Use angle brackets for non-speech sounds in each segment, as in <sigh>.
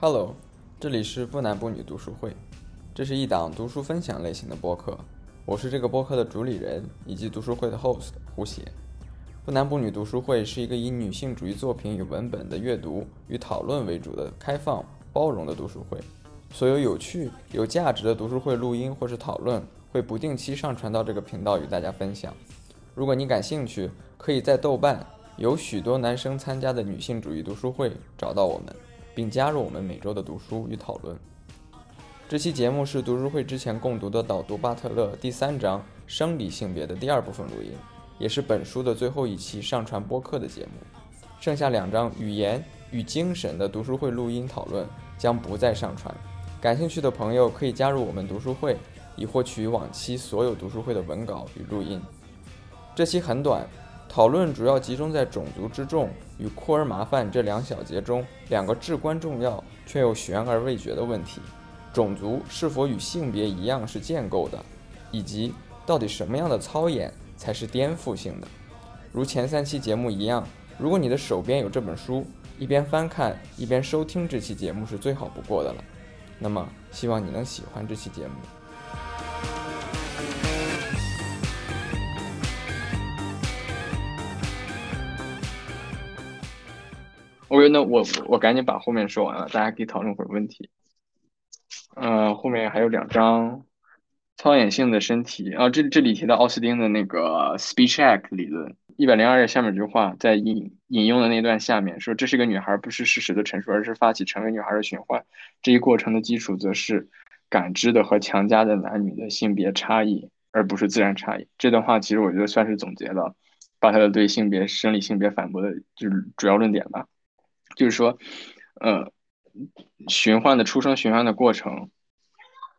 Hello，这里是不男不女读书会，这是一档读书分享类型的播客，我是这个播客的主理人以及读书会的 host 胡邪。不男不女读书会是一个以女性主义作品与文本的阅读与讨论为主的开放包容的读书会。所有有趣有价值的读书会录音或是讨论会不定期上传到这个频道与大家分享。如果你感兴趣，可以在豆瓣有许多男生参加的女性主义读书会找到我们，并加入我们每周的读书与讨论。这期节目是读书会之前共读的导读巴特勒第三章生理性别的第二部分录音，也是本书的最后一期上传播客的节目。剩下两章语言与精神的读书会录音讨论将不再上传。感兴趣的朋友可以加入我们读书会，以获取往期所有读书会的文稿与录音。这期很短，讨论主要集中在种族之重与酷儿麻烦这两小节中两个至关重要却又悬而未决的问题：种族是否与性别一样是建构的，以及到底什么样的操演才是颠覆性的。如前三期节目一样，如果你的手边有这本书，一边翻看一边收听这期节目是最好不过的了。那么，希望你能喜欢这期节目。那我我赶紧把后面说完了，大家可以讨论会儿问题。嗯，后面还有两章操演性的身体啊，这这里提到奥斯汀的那个 Speech Act 理论，一百零二页下面这句话，在引引用的那段下面说，这是个女孩，不是事实的陈述，而是发起成为女孩的循环。这一过程的基础则是感知的和强加的男女的性别差异，而不是自然差异。这段话其实我觉得算是总结了巴特勒对性别生理性别反驳的就是主要论点吧。就是说，呃，循环的出生循环的过程，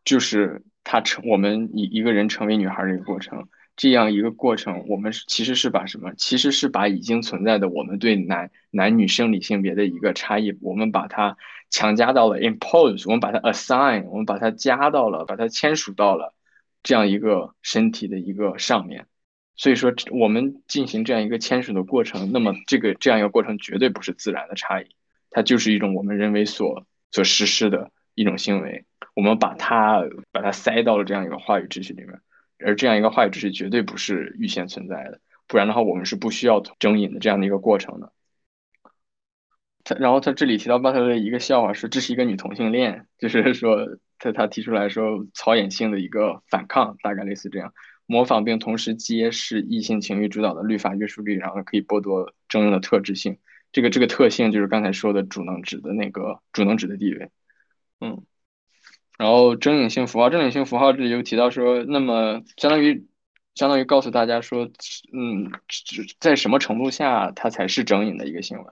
就是他成我们一一个人成为女孩的一个过程。这样一个过程，我们其实是把什么？其实是把已经存在的我们对男男女生理性别的一个差异，我们把它强加到了 impose，我们把它 assign，我们把它加到了，把它签署到了这样一个身体的一个上面。所以说，我们进行这样一个签署的过程，那么这个这样一个过程绝对不是自然的差异，它就是一种我们人为所所实施的一种行为。我们把它把它塞到了这样一个话语秩序里面，而这样一个话语秩序绝对不是预先存在的，不然的话，我们是不需要征引的这样的一个过程的。他然后他这里提到巴特勒一个笑话，说这是一个女同性恋，就是说他他提出来说草演性的一个反抗，大概类似这样。模仿并同时揭示异性情欲主导的律法约束力，然后可以剥夺征用的特质性。这个这个特性就是刚才说的主能指的那个主能指的地位。嗯，然后征引性符号，征引性符号这里又提到说，那么相当于相当于告诉大家说，嗯，在什么程度下它才是征引的一个行为。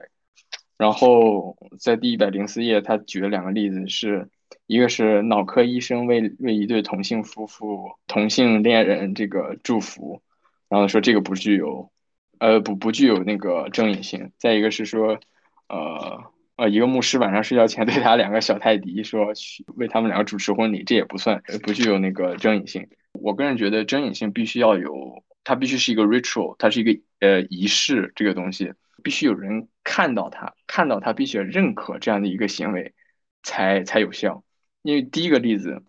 然后在第一百零四页，他举了两个例子是。一个是脑科医生为为一对同性夫妇、同性恋人这个祝福，然后说这个不具有，呃不不具有那个正义性。再一个是说，呃呃一个牧师晚上睡觉前对他两个小泰迪说为他们两个主持婚礼，这也不算不具有那个正义性。我个人觉得正义性必须要有，它必须是一个 ritual，它是一个呃仪式，这个东西必须有人看到它，看到它，必须认可这样的一个行为才才有效。因为第一个例子，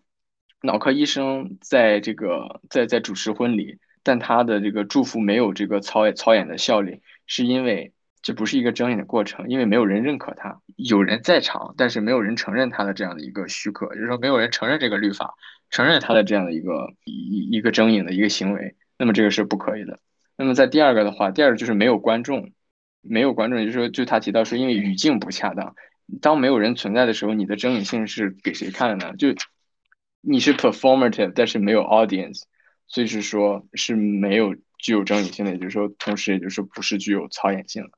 脑科医生在这个在在主持婚礼，但他的这个祝福没有这个操操演的效力，是因为这不是一个睁眼的过程，因为没有人认可他，有人在场，但是没有人承认他的这样的一个许可，就是说没有人承认这个律法，承认他的这样的一个一一个睁眼的一个行为，那么这个是不可以的。那么在第二个的话，第二个就是没有观众，没有观众，就是说，就他提到说，因为语境不恰当。当没有人存在的时候，你的争议性是给谁看的呢？就你是 performative，但是没有 audience，所以是说是没有具有争议性的，也就是说，同时也就是不是具有操演性的。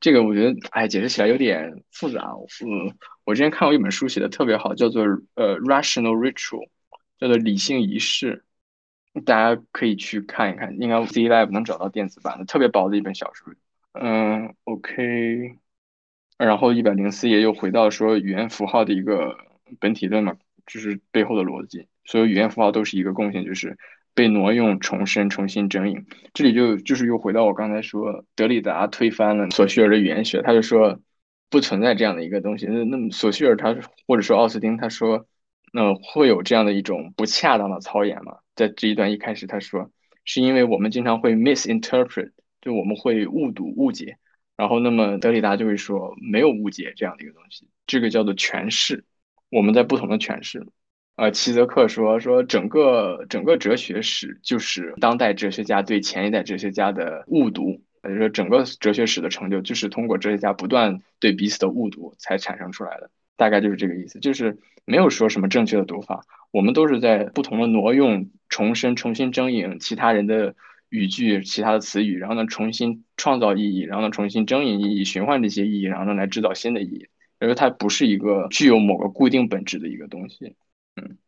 这个我觉得，哎，解释起来有点复杂。嗯，我之前看过一本书写的特别好，叫做呃 rational ritual，叫做理性仪式，大家可以去看一看，应该 Z Lab 能找到电子版的，特别薄的一本小书。嗯，OK。然后一百零四页又回到说语言符号的一个本体论嘛，就是背后的逻辑。所有语言符号都是一个共性，就是被挪用、重申、重新整引。这里就就是又回到我刚才说，德里达推翻了索绪尔的语言学，他就说不存在这样的一个东西。那那么索绪尔他或者说奥斯汀他说，那会有这样的一种不恰当的操演吗？在这一段一开始他说，是因为我们经常会 misinterpret，就我们会误读误解。然后那么德里达就会说，没有误解这样的一个东西，这个叫做诠释。我们在不同的诠释。呃，齐泽克说说整个整个哲学史就是当代哲学家对前一代哲学家的误读，也就是说整个哲学史的成就就是通过哲学家不断对彼此的误读才产生出来的，大概就是这个意思，就是没有说什么正确的读法，我们都是在不同的挪用、重申、重新征引其他人的语句、其他的词语，然后呢重新创造意义，然后呢重新征引意义、循环这些意义，然后呢来制造新的意义，因为它不是一个具有某个固定本质的一个东西。嗯，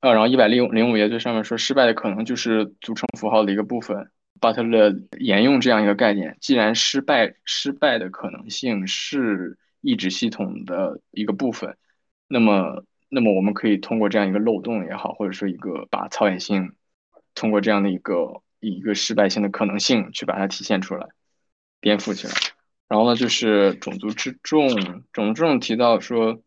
呃，然后一百零零五页最上面说，失败的可能就是组成符号的一个部分。巴特勒沿用这样一个概念，既然失败失败的可能性是意志系统的一个部分，那么那么我们可以通过这样一个漏洞也好，或者说一个把操演性通过这样的一个以一个失败性的可能性去把它体现出来，颠覆起来。然后呢，就是种族之众，种族之众提到说。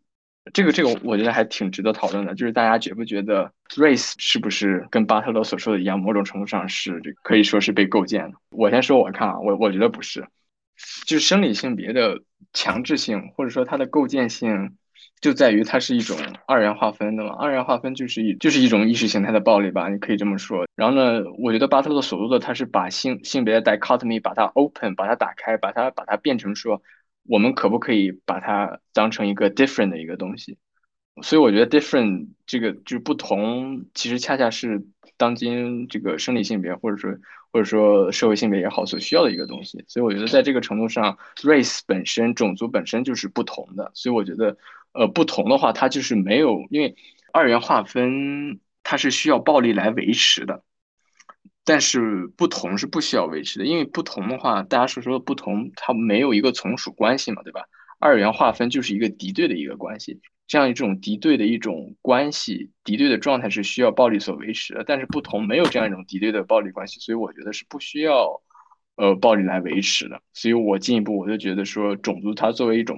这个这个我觉得还挺值得讨论的，就是大家觉不觉得 race 是不是跟巴特勒所说的一样，某种程度上是这可以说是被构建的？我先说我看啊，我我觉得不是，就是生理性别的强制性或者说它的构建性，就在于它是一种二元划分的嘛，二元划分就是一就是一种意识形态的暴力吧，你可以这么说。然后呢，我觉得巴特勒所做的他是把性性别的 dichotomy 把它 open 把它打开，把它把它变成说。我们可不可以把它当成一个 different 的一个东西？所以我觉得 different 这个就是不同，其实恰恰是当今这个生理性别或者说或者说社会性别也好所需要的一个东西。所以我觉得在这个程度上，race 本身种族本身就是不同的。所以我觉得，呃，不同的话，它就是没有，因为二元划分它是需要暴力来维持的。但是不同是不需要维持的，因为不同的话，大家所说的不同，它没有一个从属关系嘛，对吧？二元划分就是一个敌对的一个关系，这样一种敌对的一种关系，敌对的状态是需要暴力所维持的。但是不同没有这样一种敌对的暴力关系，所以我觉得是不需要呃暴力来维持的。所以我进一步我就觉得说，种族它作为一种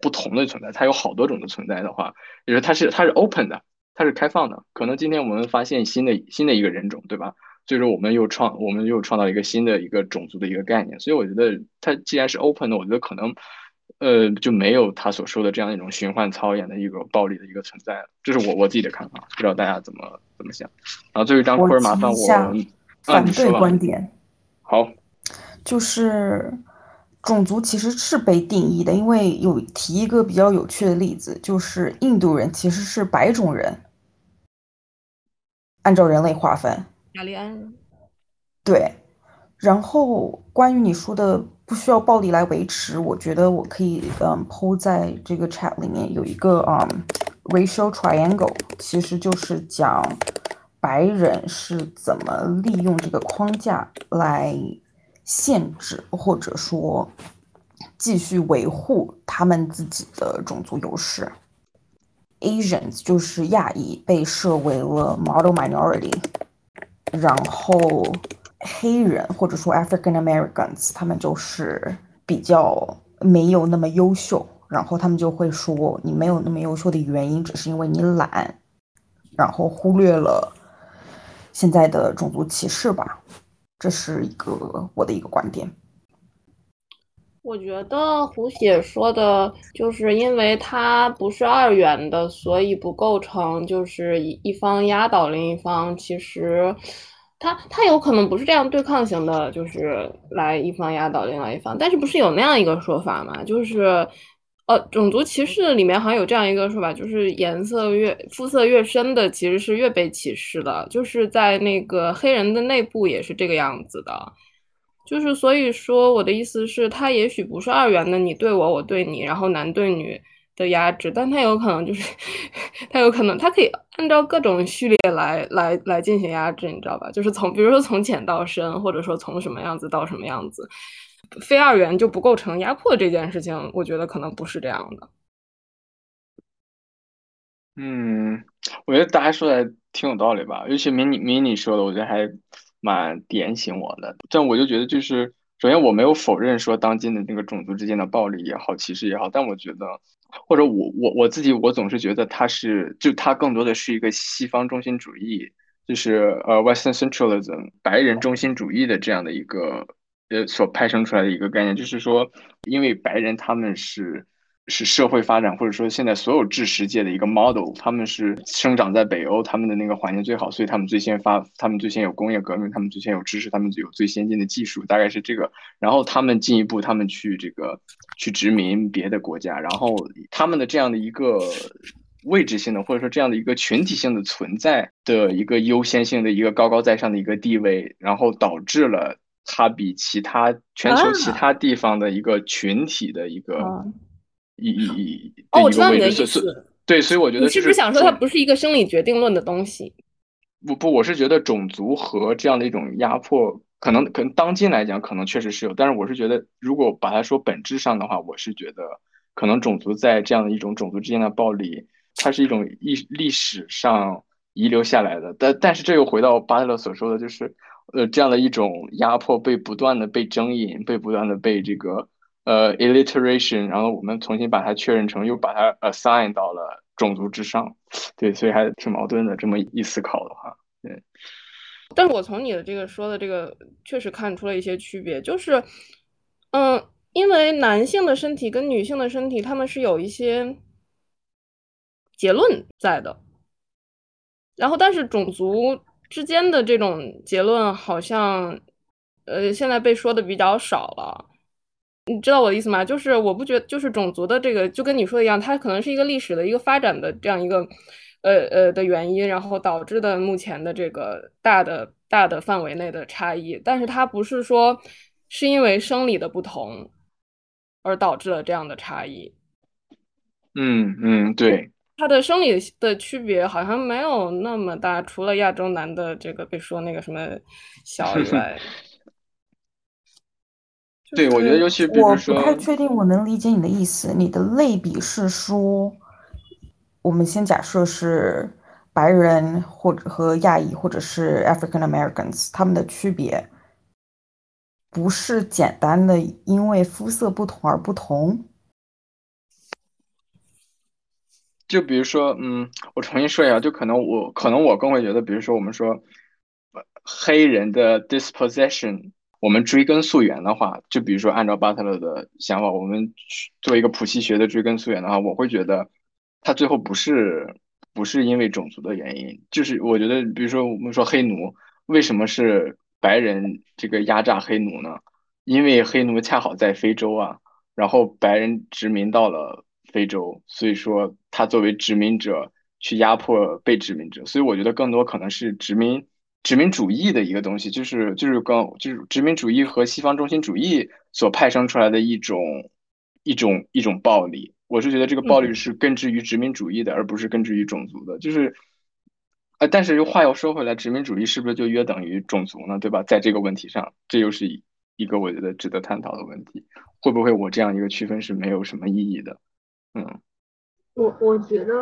不同的存在，它有好多种的存在的话，就是它是它是 open 的，它是开放的。可能今天我们发现新的新的一个人种，对吧？所以说，我们又创，我们又创造一个新的一个种族的一个概念。所以我觉得，它既然是 open 的，我觉得可能，呃，就没有他所说的这样一种循环操演的一个暴力的一个存在了。这是我我自己的看法，不知道大家怎么怎么想。然后最后一张库尔，麻烦我反对观点。好，就是种族其实是被定义的，因为有提一个比较有趣的例子，就是印度人其实是白种人，按照人类划分。雅利安人，对。然后关于你说的不需要暴力来维持，我觉得我可以嗯抛在这个 chat 里面有一个嗯 racial triangle，其实就是讲白人是怎么利用这个框架来限制或者说继续维护他们自己的种族优势。Asians 就是亚裔被设为了 model minority。然后黑人或者说 African Americans，他们就是比较没有那么优秀，然后他们就会说你没有那么优秀的原因，只是因为你懒，然后忽略了现在的种族歧视吧，这是一个我的一个观点。我觉得胡写说的就是因为它不是二元的，所以不构成就是一方压倒另一方。其实，它它有可能不是这样对抗型的，就是来一方压倒另外一方。但是不是有那样一个说法吗？就是呃，种族歧视里面好像有这样一个说法，就是颜色越肤色越深的其实是越被歧视的，就是在那个黑人的内部也是这个样子的。就是所以说，我的意思是，它也许不是二元的，你对我，我对你，然后男对女的压制，但它有可能就是，<laughs> 它有可能，它可以按照各种序列来来来进行压制，你知道吧？就是从，比如说从浅到深，或者说从什么样子到什么样子，非二元就不构成压迫这件事情，我觉得可能不是这样的。嗯，我觉得大家说的挺有道理吧，尤其迷你迷你说的，我觉得还。蛮点醒我的，但我就觉得就是首先我没有否认说当今的那个种族之间的暴力也好，歧视也好，但我觉得，或者我我我自己我总是觉得它是就它更多的是一个西方中心主义，就是呃 Western centralism 白人中心主义的这样的一个呃所派生出来的一个概念，就是说因为白人他们是。是社会发展，或者说现在所有知识界的一个 model。他们是生长在北欧，他们的那个环境最好，所以他们最先发，他们最先有工业革命，他们最先有知识，他们有最先进的技术，大概是这个。然后他们进一步，他们去这个去殖民别的国家，然后他们的这样的一个位置性的，或者说这样的一个群体性的存在的一个优先性的一个高高在上的一个地位，然后导致了它比其他全球其他地方的一个群体的一个。一一一哦，我知道你的意思。对，所以我觉得你是不是想说它不是一个生理决定论的东西？不不，我是觉得种族和这样的一种压迫，可能可能当今来讲，可能确实是有。但是我是觉得，如果把它说本质上的话，我是觉得可能种族在这样的一种种族之间的暴力，它是一种历历史上遗留下来的。但但是这又回到巴特勒所说的就是，呃，这样的一种压迫被不断的被征引，被不断的被这个。呃，illiteration，然后我们重新把它确认成，又把它 assign 到了种族之上，对，所以还挺矛盾的。这么一思考的话，对。但是我从你的这个说的这个，确实看出了一些区别，就是，嗯，因为男性的身体跟女性的身体，他们是有一些结论在的，然后但是种族之间的这种结论，好像，呃，现在被说的比较少了。你知道我的意思吗？就是我不觉得，就是种族的这个，就跟你说的一样，它可能是一个历史的一个发展的这样一个，呃呃的原因，然后导致的目前的这个大的大的范围内的差异。但是它不是说是因为生理的不同而导致了这样的差异。嗯嗯，对，它的生理的区别好像没有那么大，除了亚洲男的这个被说那个什么小以外。<laughs> 对，我觉得尤其比如说，我不太确定我能理解你的意思。你的类比是说，我们先假设是白人或者和亚裔，或者是 African Americans，他们的区别不是简单的因为肤色不同而不同。就比如说，嗯，我重新说一下，就可能我可能我更会觉得，比如说我们说黑人的 disposition。我们追根溯源的话，就比如说按照巴特勒的想法，我们做一个谱系学的追根溯源的话，我会觉得他最后不是不是因为种族的原因，就是我觉得，比如说我们说黑奴，为什么是白人这个压榨黑奴呢？因为黑奴恰好在非洲啊，然后白人殖民到了非洲，所以说他作为殖民者去压迫被殖民者，所以我觉得更多可能是殖民。殖民主义的一个东西，就是就是刚就是殖民主义和西方中心主义所派生出来的一种一种一种暴力。我是觉得这个暴力是根植于殖民主义的，而不是根植于种族的。就是，呃，但是话又说回来，殖民主义是不是就约等于种族呢？对吧？在这个问题上，这又是一个我觉得值得探讨的问题。会不会我这样一个区分是没有什么意义的？嗯，我我觉得，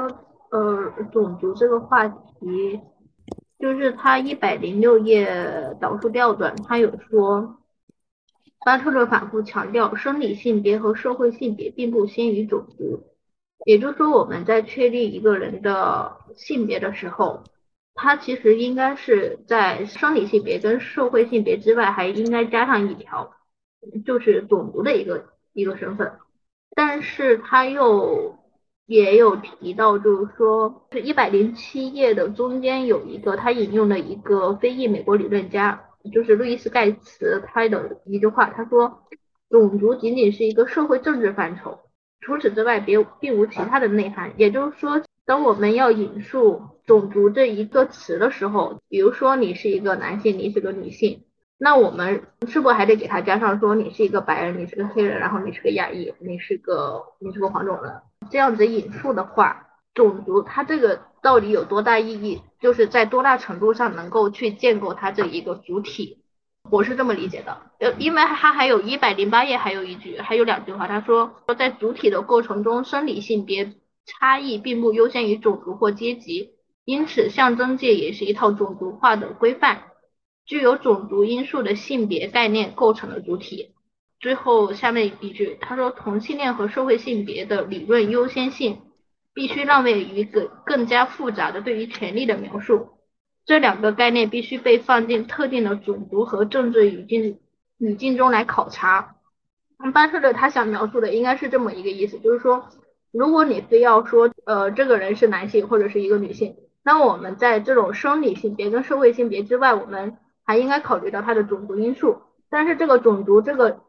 呃，种族这个话题。就是他一百零六页导数调段，他有说，巴特勒反复强调，生理性别和社会性别并不先于种族。也就是说，我们在确立一个人的性别的时候，他其实应该是在生理性别跟社会性别之外，还应该加上一条，就是种族的一个一个身份。但是他又。也有提到，就是说，是一百零七页的中间有一个他引用了一个非裔美国理论家，就是路易斯盖茨他的一句话，他说，种族仅仅是一个社会政治范畴，除此之外别并无其他的内涵。也就是说，当我们要引述种族这一个词的时候，比如说你是一个男性，你是个女性，那我们是不还得给他加上说你是一个白人，你是个黑人，然后你是个亚裔，你是个你是个黄种人？这样子引述的话，种族它这个到底有多大意义？就是在多大程度上能够去建构它这一个主体？我是这么理解的。呃，因为它还有一百零八页还有一句，还有两句话，他说说在主体的构成中，生理性别差异并不优先于种族或阶级，因此象征界也是一套种族化的规范。具有种族因素的性别概念构成了主体。最后下面一句，他说同性恋和社会性别的理论优先性必须让位于更更加复杂的对于权利的描述。这两个概念必须被放进特定的种族和政治语境语境中来考察。班特勒他想描述的应该是这么一个意思，就是说，如果你非要说，呃，这个人是男性或者是一个女性，那我们在这种生理性别跟社会性别之外，我们还应该考虑到他的种族因素。但是这个种族这个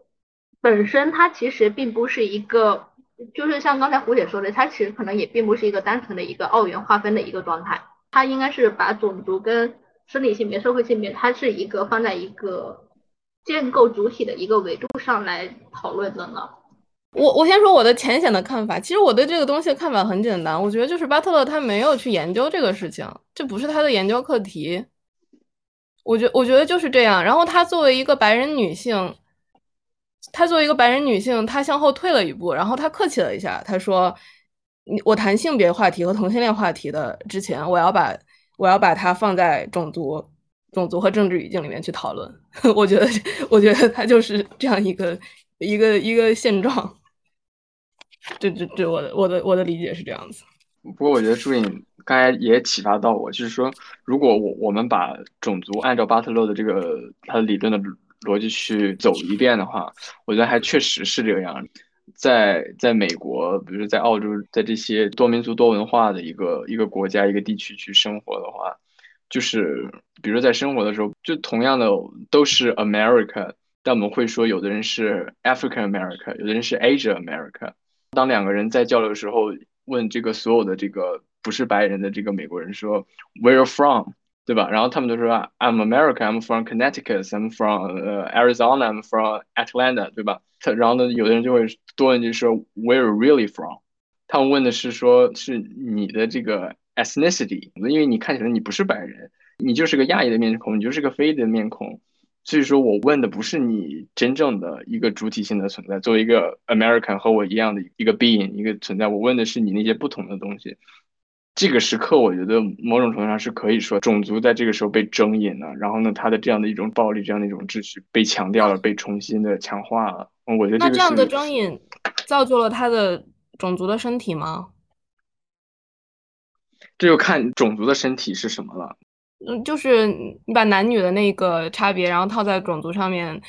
本身，它其实并不是一个，就是像刚才胡姐说的，它其实可能也并不是一个单纯的一个二元划分的一个状态。它应该是把种族跟生理性别、社会性别，它是一个放在一个建构主体的一个维度上来讨论的呢。我我先说我的浅显的看法，其实我对这个东西的看法很简单，我觉得就是巴特勒他没有去研究这个事情，这不是他的研究课题。我觉我觉得就是这样。然后他作为一个白人女性，她作为一个白人女性，她向后退了一步，然后她客气了一下，她说。你我谈性别话题和同性恋话题的之前，我要把我要把它放在种族、种族和政治语境里面去讨论。<laughs> 我觉得，我觉得它就是这样一个一个一个现状。<laughs> 这这这，我的我的我的理解是这样子。不过，我觉得朱颖刚才也启发到我，就是说，如果我我们把种族按照巴特勒的这个他的理论的逻辑去走一遍的话，我觉得还确实是这个样。在在美国，比如在澳洲，在这些多民族多文化的一个一个国家一个地区去生活的话，就是比如在生活的时候，就同样的都是 America，但我们会说有的人是 African America，有的人是 Asia America。当两个人在交流的时候，问这个所有的这个不是白人的这个美国人说 Where from？对吧？然后他们都说 I'm American, I'm from Connecticut, I'm from 呃 Arizona, I'm from Atlanta，对吧？他然后呢，有的人就会多问句说 Where are you really from？他们问的是说是你的这个 ethnicity，因为你看起来你不是白人，你就是个亚裔的面孔，你就是个非裔的面孔，所以说我问的不是你真正的一个主体性的存在，作为一个 American 和我一样的一个 being 一个存在，我问的是你那些不同的东西。这个时刻，我觉得某种程度上是可以说种族在这个时候被征引了，然后呢，他的这样的一种暴力，这样的一种秩序被强调了，被重新的强化了。我觉得那这样的征引造就了他的种族的身体吗？这就看种族的身体是什么了。嗯，就是你把男女的那个差别，然后套在种族上面，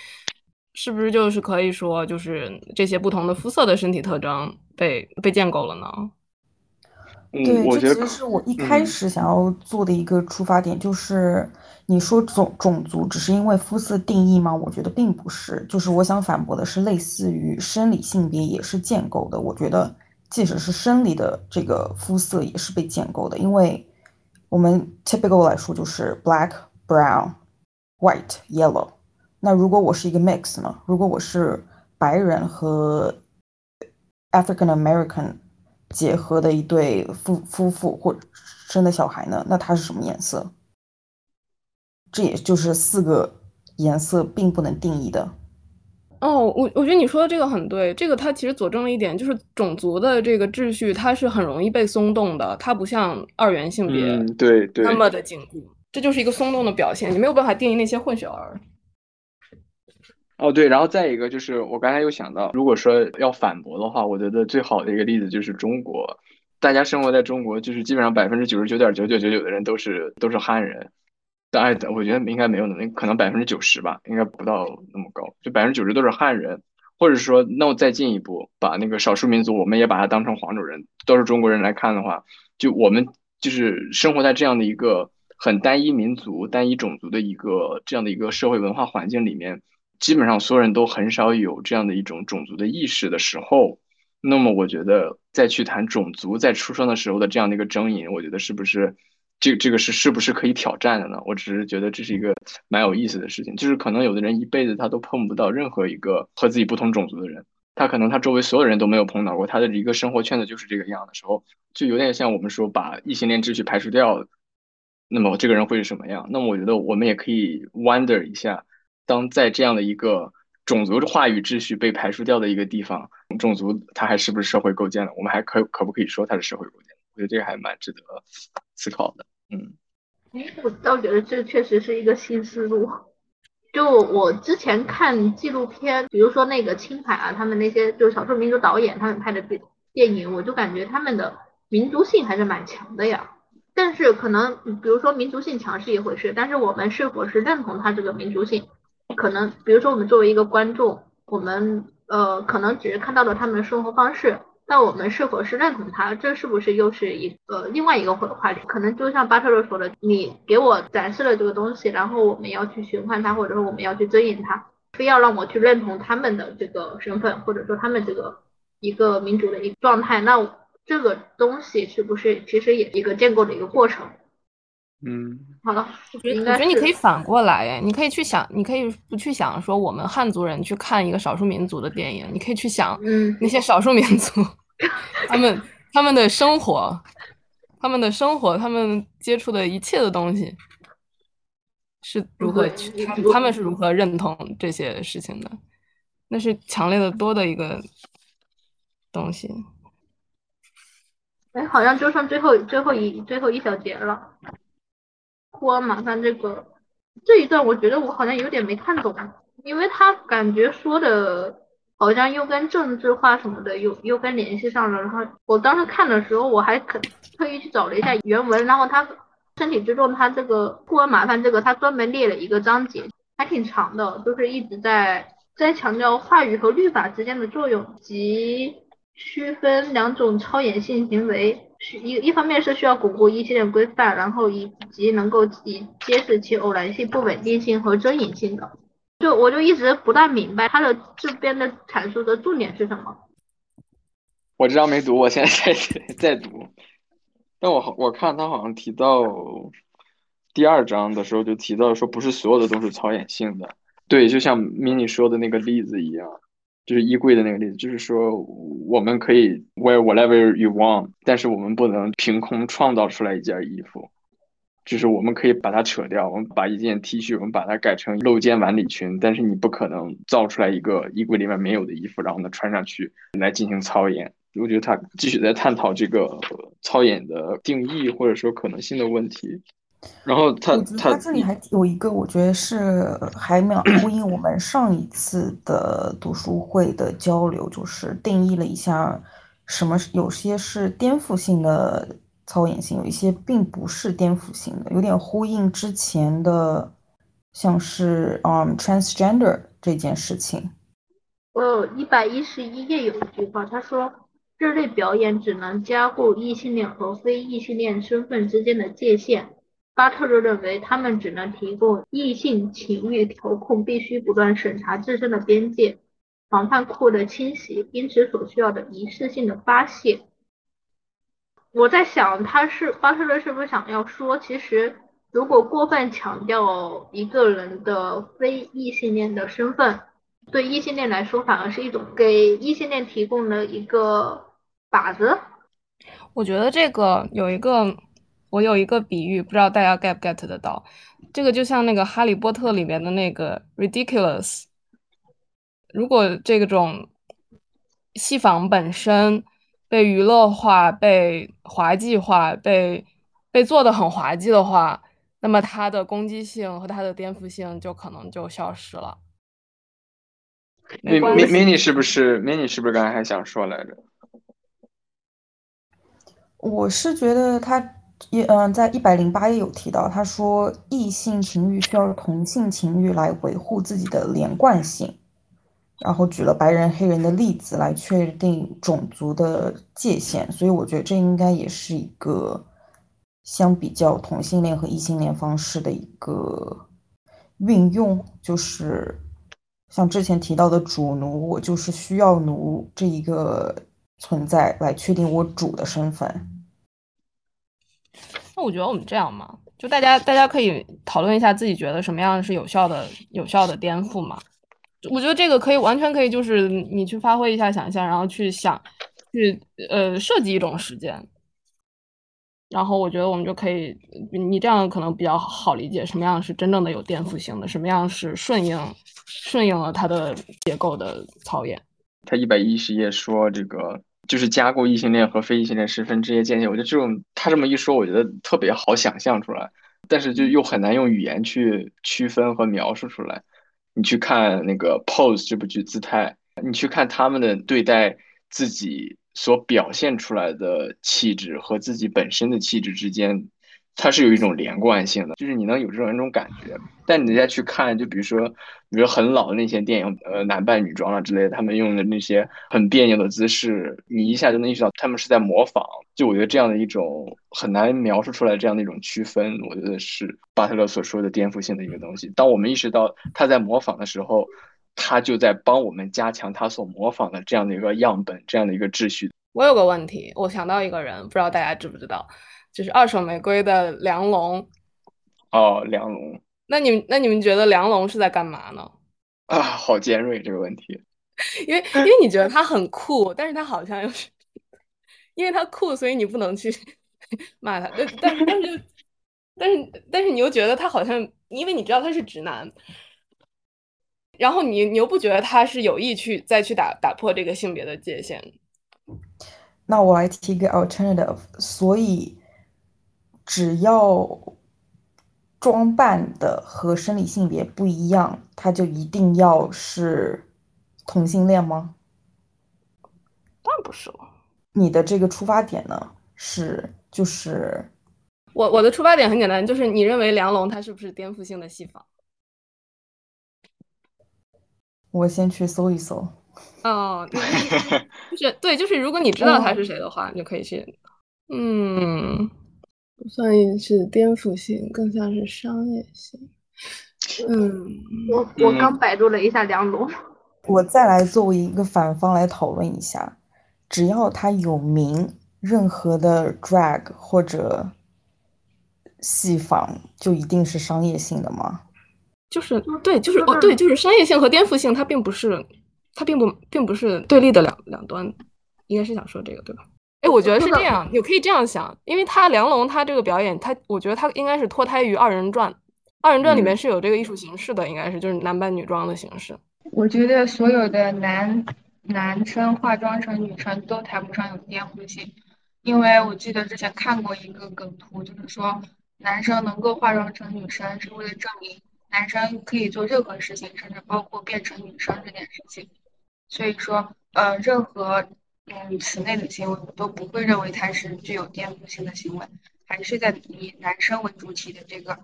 是不是就是可以说，就是这些不同的肤色的身体特征被被建构了呢？对，这其实是我一开始想要做的一个出发点，就是你说种种族只是因为肤色定义吗？我觉得并不是，就是我想反驳的是，类似于生理性别也是建构的。我觉得即使是生理的这个肤色也是被建构的，因为我们 typical 来说就是 black、brown、white、yellow。那如果我是一个 mix 呢？如果我是白人和 African American。结合的一对夫夫妇或生的小孩呢？那它是什么颜色？这也就是四个颜色并不能定义的。哦，我我觉得你说的这个很对，这个它其实佐证了一点，就是种族的这个秩序它是很容易被松动的，它不像二元性别对对那么的紧固，这就是一个松动的表现，你没有办法定义那些混血儿。哦，对，然后再一个就是，我刚才又想到，如果说要反驳的话，我觉得最好的一个例子就是中国，大家生活在中国，就是基本上百分之九十九点九九九九的人都是都是汉人，当然，我觉得应该没有那可能百分之九十吧，应该不到那么高，就百分之九十都是汉人，或者说，那我再进一步把那个少数民族，我们也把它当成黄种人，都是中国人来看的话，就我们就是生活在这样的一个很单一民族、单一种族的一个这样的一个社会文化环境里面。基本上所有人都很少有这样的一种种族的意识的时候，那么我觉得再去谈种族在出生的时候的这样的一个争议，我觉得是不是这这个是是不是可以挑战的呢？我只是觉得这是一个蛮有意思的事情，就是可能有的人一辈子他都碰不到任何一个和自己不同种族的人，他可能他周围所有人都没有碰到过，他的一个生活圈子就是这个样的时候，就有点像我们说把异性恋秩序排除掉，那么这个人会是什么样？那么我觉得我们也可以 wonder 一下。当在这样的一个种族话语秩序被排除掉的一个地方，种族它还是不是社会构建的？我们还可可不可以说它是社会构建？我觉得这个还蛮值得思考的。嗯我倒觉得这确实是一个新思路。就我之前看纪录片，比如说那个青海啊，他们那些就是少数民族导演他们拍的电电影，我就感觉他们的民族性还是蛮强的呀。但是可能比如说民族性强是一回事，但是我们是否是认同他这个民族性，可能比如说我们作为一个观众，我们呃可能只是看到了他们的生活方式。那我们是否是认同他？这是不是又是一个另外一个话话题？可能就像巴特勒说的，你给我展示了这个东西，然后我们要去询判它，或者说我们要去争议它，非要让我去认同他们的这个身份，或者说他们这个一个民主的一个状态，那这个东西是不是其实也一个建构的一个过程？嗯，好了，我觉得我觉得你可以反过来，哎，你可以去想，你可以不去想说我们汉族人去看一个少数民族的电影，你可以去想，嗯，那些少数民族，他们他们的生活，他们的生活，他们接触的一切的东西是如何去，他他们是如何认同这些事情的，那是强烈的多的一个东西。哎，好像就剩最后最后一最后一小节了。库尔马范这个这一段，我觉得我好像有点没看懂，因为他感觉说的好像又跟政治化什么的又又跟联系上了。然后我当时看的时候，我还特特意去找了一下原文，然后他身体之重，他这个库尔马范这个他专门列了一个章节，还挺长的，就是一直在在强调话语和律法之间的作用及。区分两种超演性行为，一一方面是需要巩固一系列规范，然后以及能够以揭示其偶然性、不稳定性和遮隐性的。就我就一直不大明白他的这边的阐述的重点是什么。我这章没读，我现在在在读。但我我看他好像提到第二章的时候就提到说，不是所有的都是超演性的。对，就像 mini 说的那个例子一样。就是衣柜的那个例子，就是说我们可以 wear whatever you want，但是我们不能凭空创造出来一件衣服。就是我们可以把它扯掉，我们把一件 T 恤，我们把它改成露肩晚礼裙，但是你不可能造出来一个衣柜里面没有的衣服，然后呢穿上去来进行操演。我觉得他继续在探讨这个操演的定义或者说可能性的问题。然后他他这里还有一个，我觉得是还蛮呼应我们上一次的读书会的交流，就是定义了一下什么有些是颠覆性的操演性，有一些并不是颠覆性的，有点呼应之前的，像是嗯 transgender 这件事情。呃，一百一十一页有一句话，他说这类表演只能加固异性恋和非异性恋身份之间的界限。巴特勒认为，他们只能提供异性情欲调控，必须不断审查自身的边界，防范库的侵袭，因此所需要的一次性的发泄。我在想，他是巴特勒是不是想要说，其实如果过分强调一个人的非异性恋的身份，对异性恋来说反而是一种给异性恋提供了一个靶子。我觉得这个有一个。我有一个比喻，不知道大家 get 不 get 得到。这个就像那个《哈利波特》里面的那个 ridiculous。如果这种戏仿本身被娱乐化、被滑稽化、被被做的很滑稽的话，那么它的攻击性和它的颠覆性就可能就消失了。mini 是不是 mini 是不是刚才还想说来着？我是觉得他。一嗯，在一百零八页有提到，他说异性情欲需要同性情欲来维护自己的连贯性，然后举了白人黑人的例子来确定种族的界限，所以我觉得这应该也是一个相比较同性恋和异性恋方式的一个运用，就是像之前提到的主奴，我就是需要奴这一个存在来确定我主的身份。那我觉得我们这样嘛，就大家大家可以讨论一下自己觉得什么样是有效的有效的颠覆嘛。我觉得这个可以完全可以，就是你去发挥一下想象，然后去想，去呃设计一种时间。然后我觉得我们就可以，你这样可能比较好理解什么样是真正的有颠覆性的，什么样是顺应顺应了它的结构的操演。他一百一十页说这个。就是加固异性恋和非异性恋十分之间界限，我觉得这种他这么一说，我觉得特别好想象出来。但是就又很难用语言去区分和描述出来。你去看那个《Pose》这部剧，姿态，你去看他们的对待自己所表现出来的气质和自己本身的气质之间。它是有一种连贯性的，就是你能有这种一种感觉。但你再去看，就比如说，比如很老的那些电影，呃，男扮女装啊之类的，他们用的那些很别扭的姿势，你一下就能意识到他们是在模仿。就我觉得这样的一种很难描述出来这样的一种区分，我觉得是巴特勒所说的颠覆性的一个东西。当我们意识到他在模仿的时候，他就在帮我们加强他所模仿的这样的一个样本，这样的一个秩序。我有个问题，我想到一个人，不知道大家知不知道。就是二手玫瑰的梁龙，哦，梁龙。那你们那你们觉得梁龙是在干嘛呢？啊，好尖锐这个问题。<laughs> 因为因为你觉得他很酷，但是他好像又是，<laughs> 因为他酷，所以你不能去 <laughs> 骂他。但但但是但是但是你又觉得他好像，因为你知道他是直男，然后你你又不觉得他是有意去再去打打破这个性别的界限。那我来提一个 alternative，所以。只要装扮的和生理性别不一样，他就一定要是同性恋吗？当然不是了。你的这个出发点呢？是就是我我的出发点很简单，就是你认为梁龙他是不是颠覆性的戏法？我先去搜一搜。哦，就是对，就是如果你知道他是谁的话，你就可以去。嗯。不算是颠覆性，更像是商业性。嗯，我我刚百度了一下梁龙，我再来作为一个反方来讨论一下，只要他有名，任何的 drag 或者戏仿就一定是商业性的吗？就是对，就是哦，对，就是商业性和颠覆性，它并不是，它并不并不是对立的两两端，应该是想说这个对吧？哎，我觉得是这 <laughs> 样，你可以这样想，因为他梁龙他这个表演，他我觉得他应该是脱胎于二人转，二人转里面是有这个艺术形式的，应该是就是男扮女装的形式。我觉得所有的男男生化妆成女生都谈不上有颠覆性，因为我记得之前看过一个梗图，就是说男生能够化妆成女生是为了证明男生可以做任何事情，甚至包括变成女生这件事情。所以说，呃，任何。嗯，此类的行为我都不会认为它是具有颠覆性的行为，还是在以男生为主体的这个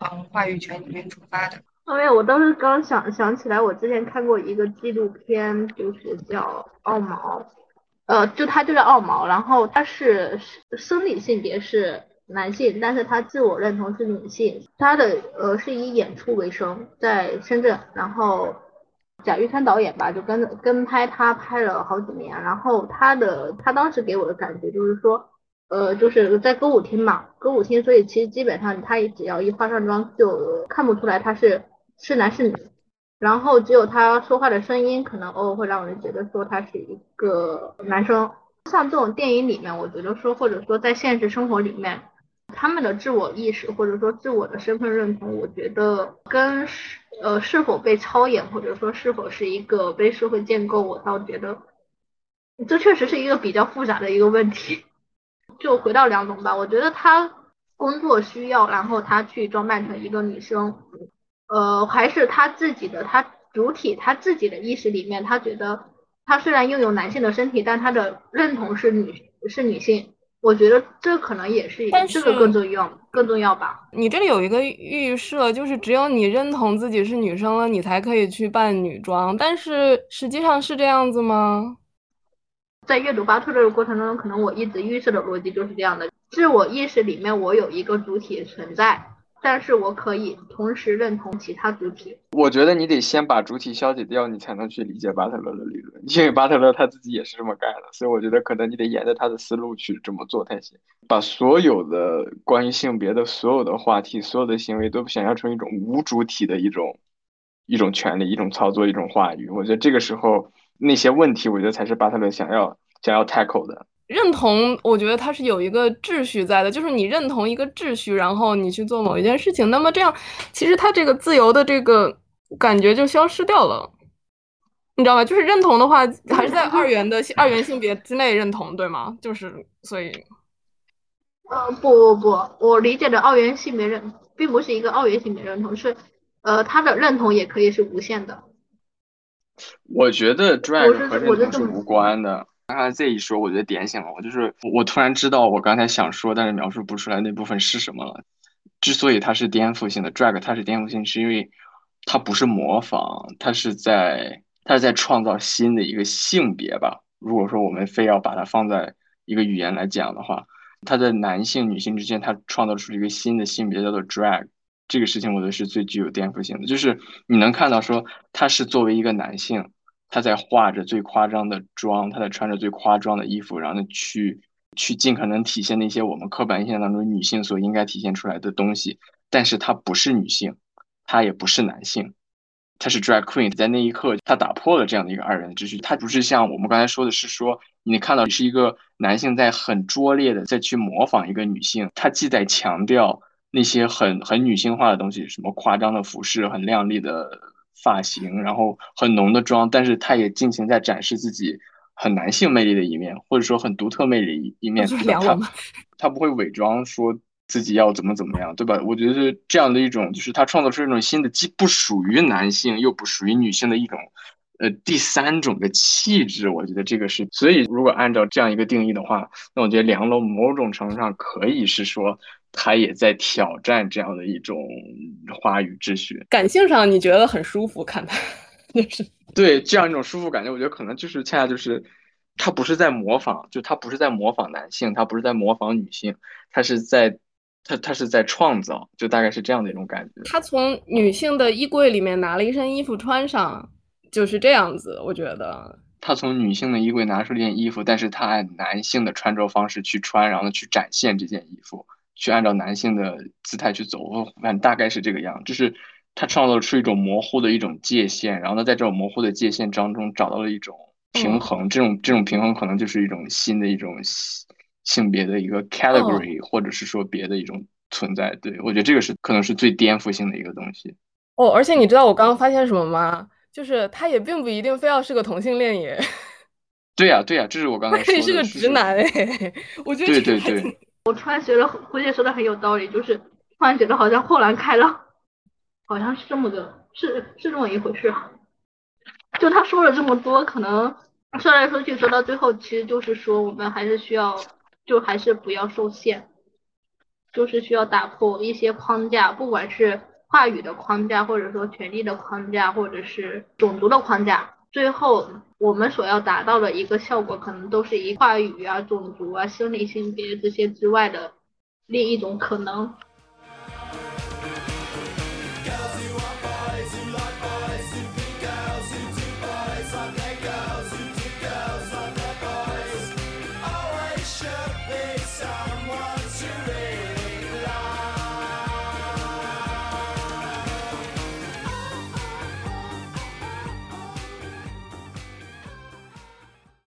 嗯话语权里面出发的。哦呀，我当时刚想想起来，我之前看过一个纪录片，就是叫《奥毛》，呃，就他就叫奥毛，然后他是生理性别是男性，但是他自我认同是女性，他的呃是以演出为生，在深圳，然后。贾玉川导演吧，就跟跟拍他拍了好几年，然后他的他当时给我的感觉就是说，呃，就是在歌舞厅嘛，歌舞厅，所以其实基本上他也只要一化上妆就看不出来他是是男是女，然后只有他说话的声音可能偶尔会让人觉得说他是一个男生。像这种电影里面，我觉得说或者说在现实生活里面。他们的自我意识或者说自我的身份认同，我觉得跟呃是否被超演或者说是否是一个被社会建构，我倒觉得这确实是一个比较复杂的一个问题。<laughs> 就回到梁总吧，我觉得他工作需要，然后他去装扮成一个女生，呃，还是他自己的他主体他自己的意识里面，他觉得他虽然拥有男性的身体，但他的认同是女是女性。我觉得这可能也是，但这个更重要，更重要吧。你这里有一个预设，就是只有你认同自己是女生了，你才可以去扮女装。但是实际上是这样子吗？在阅读巴特勒的过程中，可能我一直预设的逻辑就是这样的：自我意识里面，我有一个主体存在。但是我可以同时认同其他主体。我觉得你得先把主体消解掉，你才能去理解巴特勒的理论。<laughs> 因为巴特勒他自己也是这么干的，所以我觉得可能你得沿着他的思路去这么做才行。把所有的关于性别的所有的话题、所有的行为都想象成一种无主体的一种一种权利、一种操作、一种话语。我觉得这个时候那些问题，我觉得才是巴特勒想要想要 tackle 的。认同，我觉得它是有一个秩序在的，就是你认同一个秩序，然后你去做某一件事情，那么这样其实它这个自由的这个感觉就消失掉了，你知道吗？就是认同的话，还是在二元的二元性别之内认同，对吗？就是所以，呃，不不不，我理解的二元性别认并不是一个二元性别认同，是呃他的认同也可以是无限的。我觉得我 drag 是和认同是无关的。刚才这一说，我觉得点醒了我，就是我突然知道我刚才想说但是描述不出来那部分是什么了。之所以它是颠覆性的，drag 它是颠覆性，是因为它不是模仿，它是在它是在创造新的一个性别吧。如果说我们非要把它放在一个语言来讲的话，它在男性、女性之间，它创造出一个新的性别叫做 drag。这个事情我觉得是最具有颠覆性的，就是你能看到说他是作为一个男性，他在化着最夸张的妆，他在穿着最夸张的衣服，然后呢去去尽可能体现那些我们刻板印象当中女性所应该体现出来的东西，但是她不是女性，她也不是男性，她是 drag queen，在那一刻她打破了这样的一个二元秩序，她不是像我们刚才说的是说你看到是一个男性在很拙劣的在去模仿一个女性，他既在强调。那些很很女性化的东西，什么夸张的服饰、很靓丽的发型，然后很浓的妆，但是他也尽情在展示自己很男性魅力的一面，或者说很独特魅力一面。他他不会伪装说自己要怎么怎么样，对吧？我觉得这样的一种，就是他创造出一种新的，既不属于男性又不属于女性的一种，呃，第三种的气质。我觉得这个是，所以如果按照这样一个定义的话，那我觉得梁龙某种程度上可以是说。他也在挑战这样的一种话语秩序，感性上你觉得很舒服，看他就是对这样一种舒服感觉，我觉得可能就是恰恰就是他不是在模仿，就他不是在模仿男性，他不是在模仿女性，他是在他他是在创造，就大概是这样的一种感觉。他从女性的衣柜里面拿了一身衣服穿上，就是这样子，我觉得他从女性的衣柜拿出一件衣服，但是他按男性的穿着方式去穿，然后去展现这件衣服。去按照男性的姿态去走，反正大概是这个样，就是他创造出一种模糊的一种界限，然后呢，在这种模糊的界限当中找到了一种平衡，这种这种平衡可能就是一种新的一种性别的一个 category，或者是说别的一种存在。对我觉得这个是可能是最颠覆性的一个东西。哦，而且你知道我刚刚发现什么吗？就是他也并不一定非要是个同性恋耶。对呀对呀，这是我刚才说的。是个直男哎，<laughs> 我觉得对对对。我突然觉得胡姐说的很有道理，就是突然觉得好像豁然开朗，好像是这么个，是是这么一回事。就他说了这么多，可能说来说去说到最后，其实就是说我们还是需要，就还是不要受限，就是需要打破一些框架，不管是话语的框架，或者说权力的框架，或者是种族的框架。最后，我们所要达到的一个效果，可能都是一话语啊、种族啊、生理性别这些之外的另一种可能。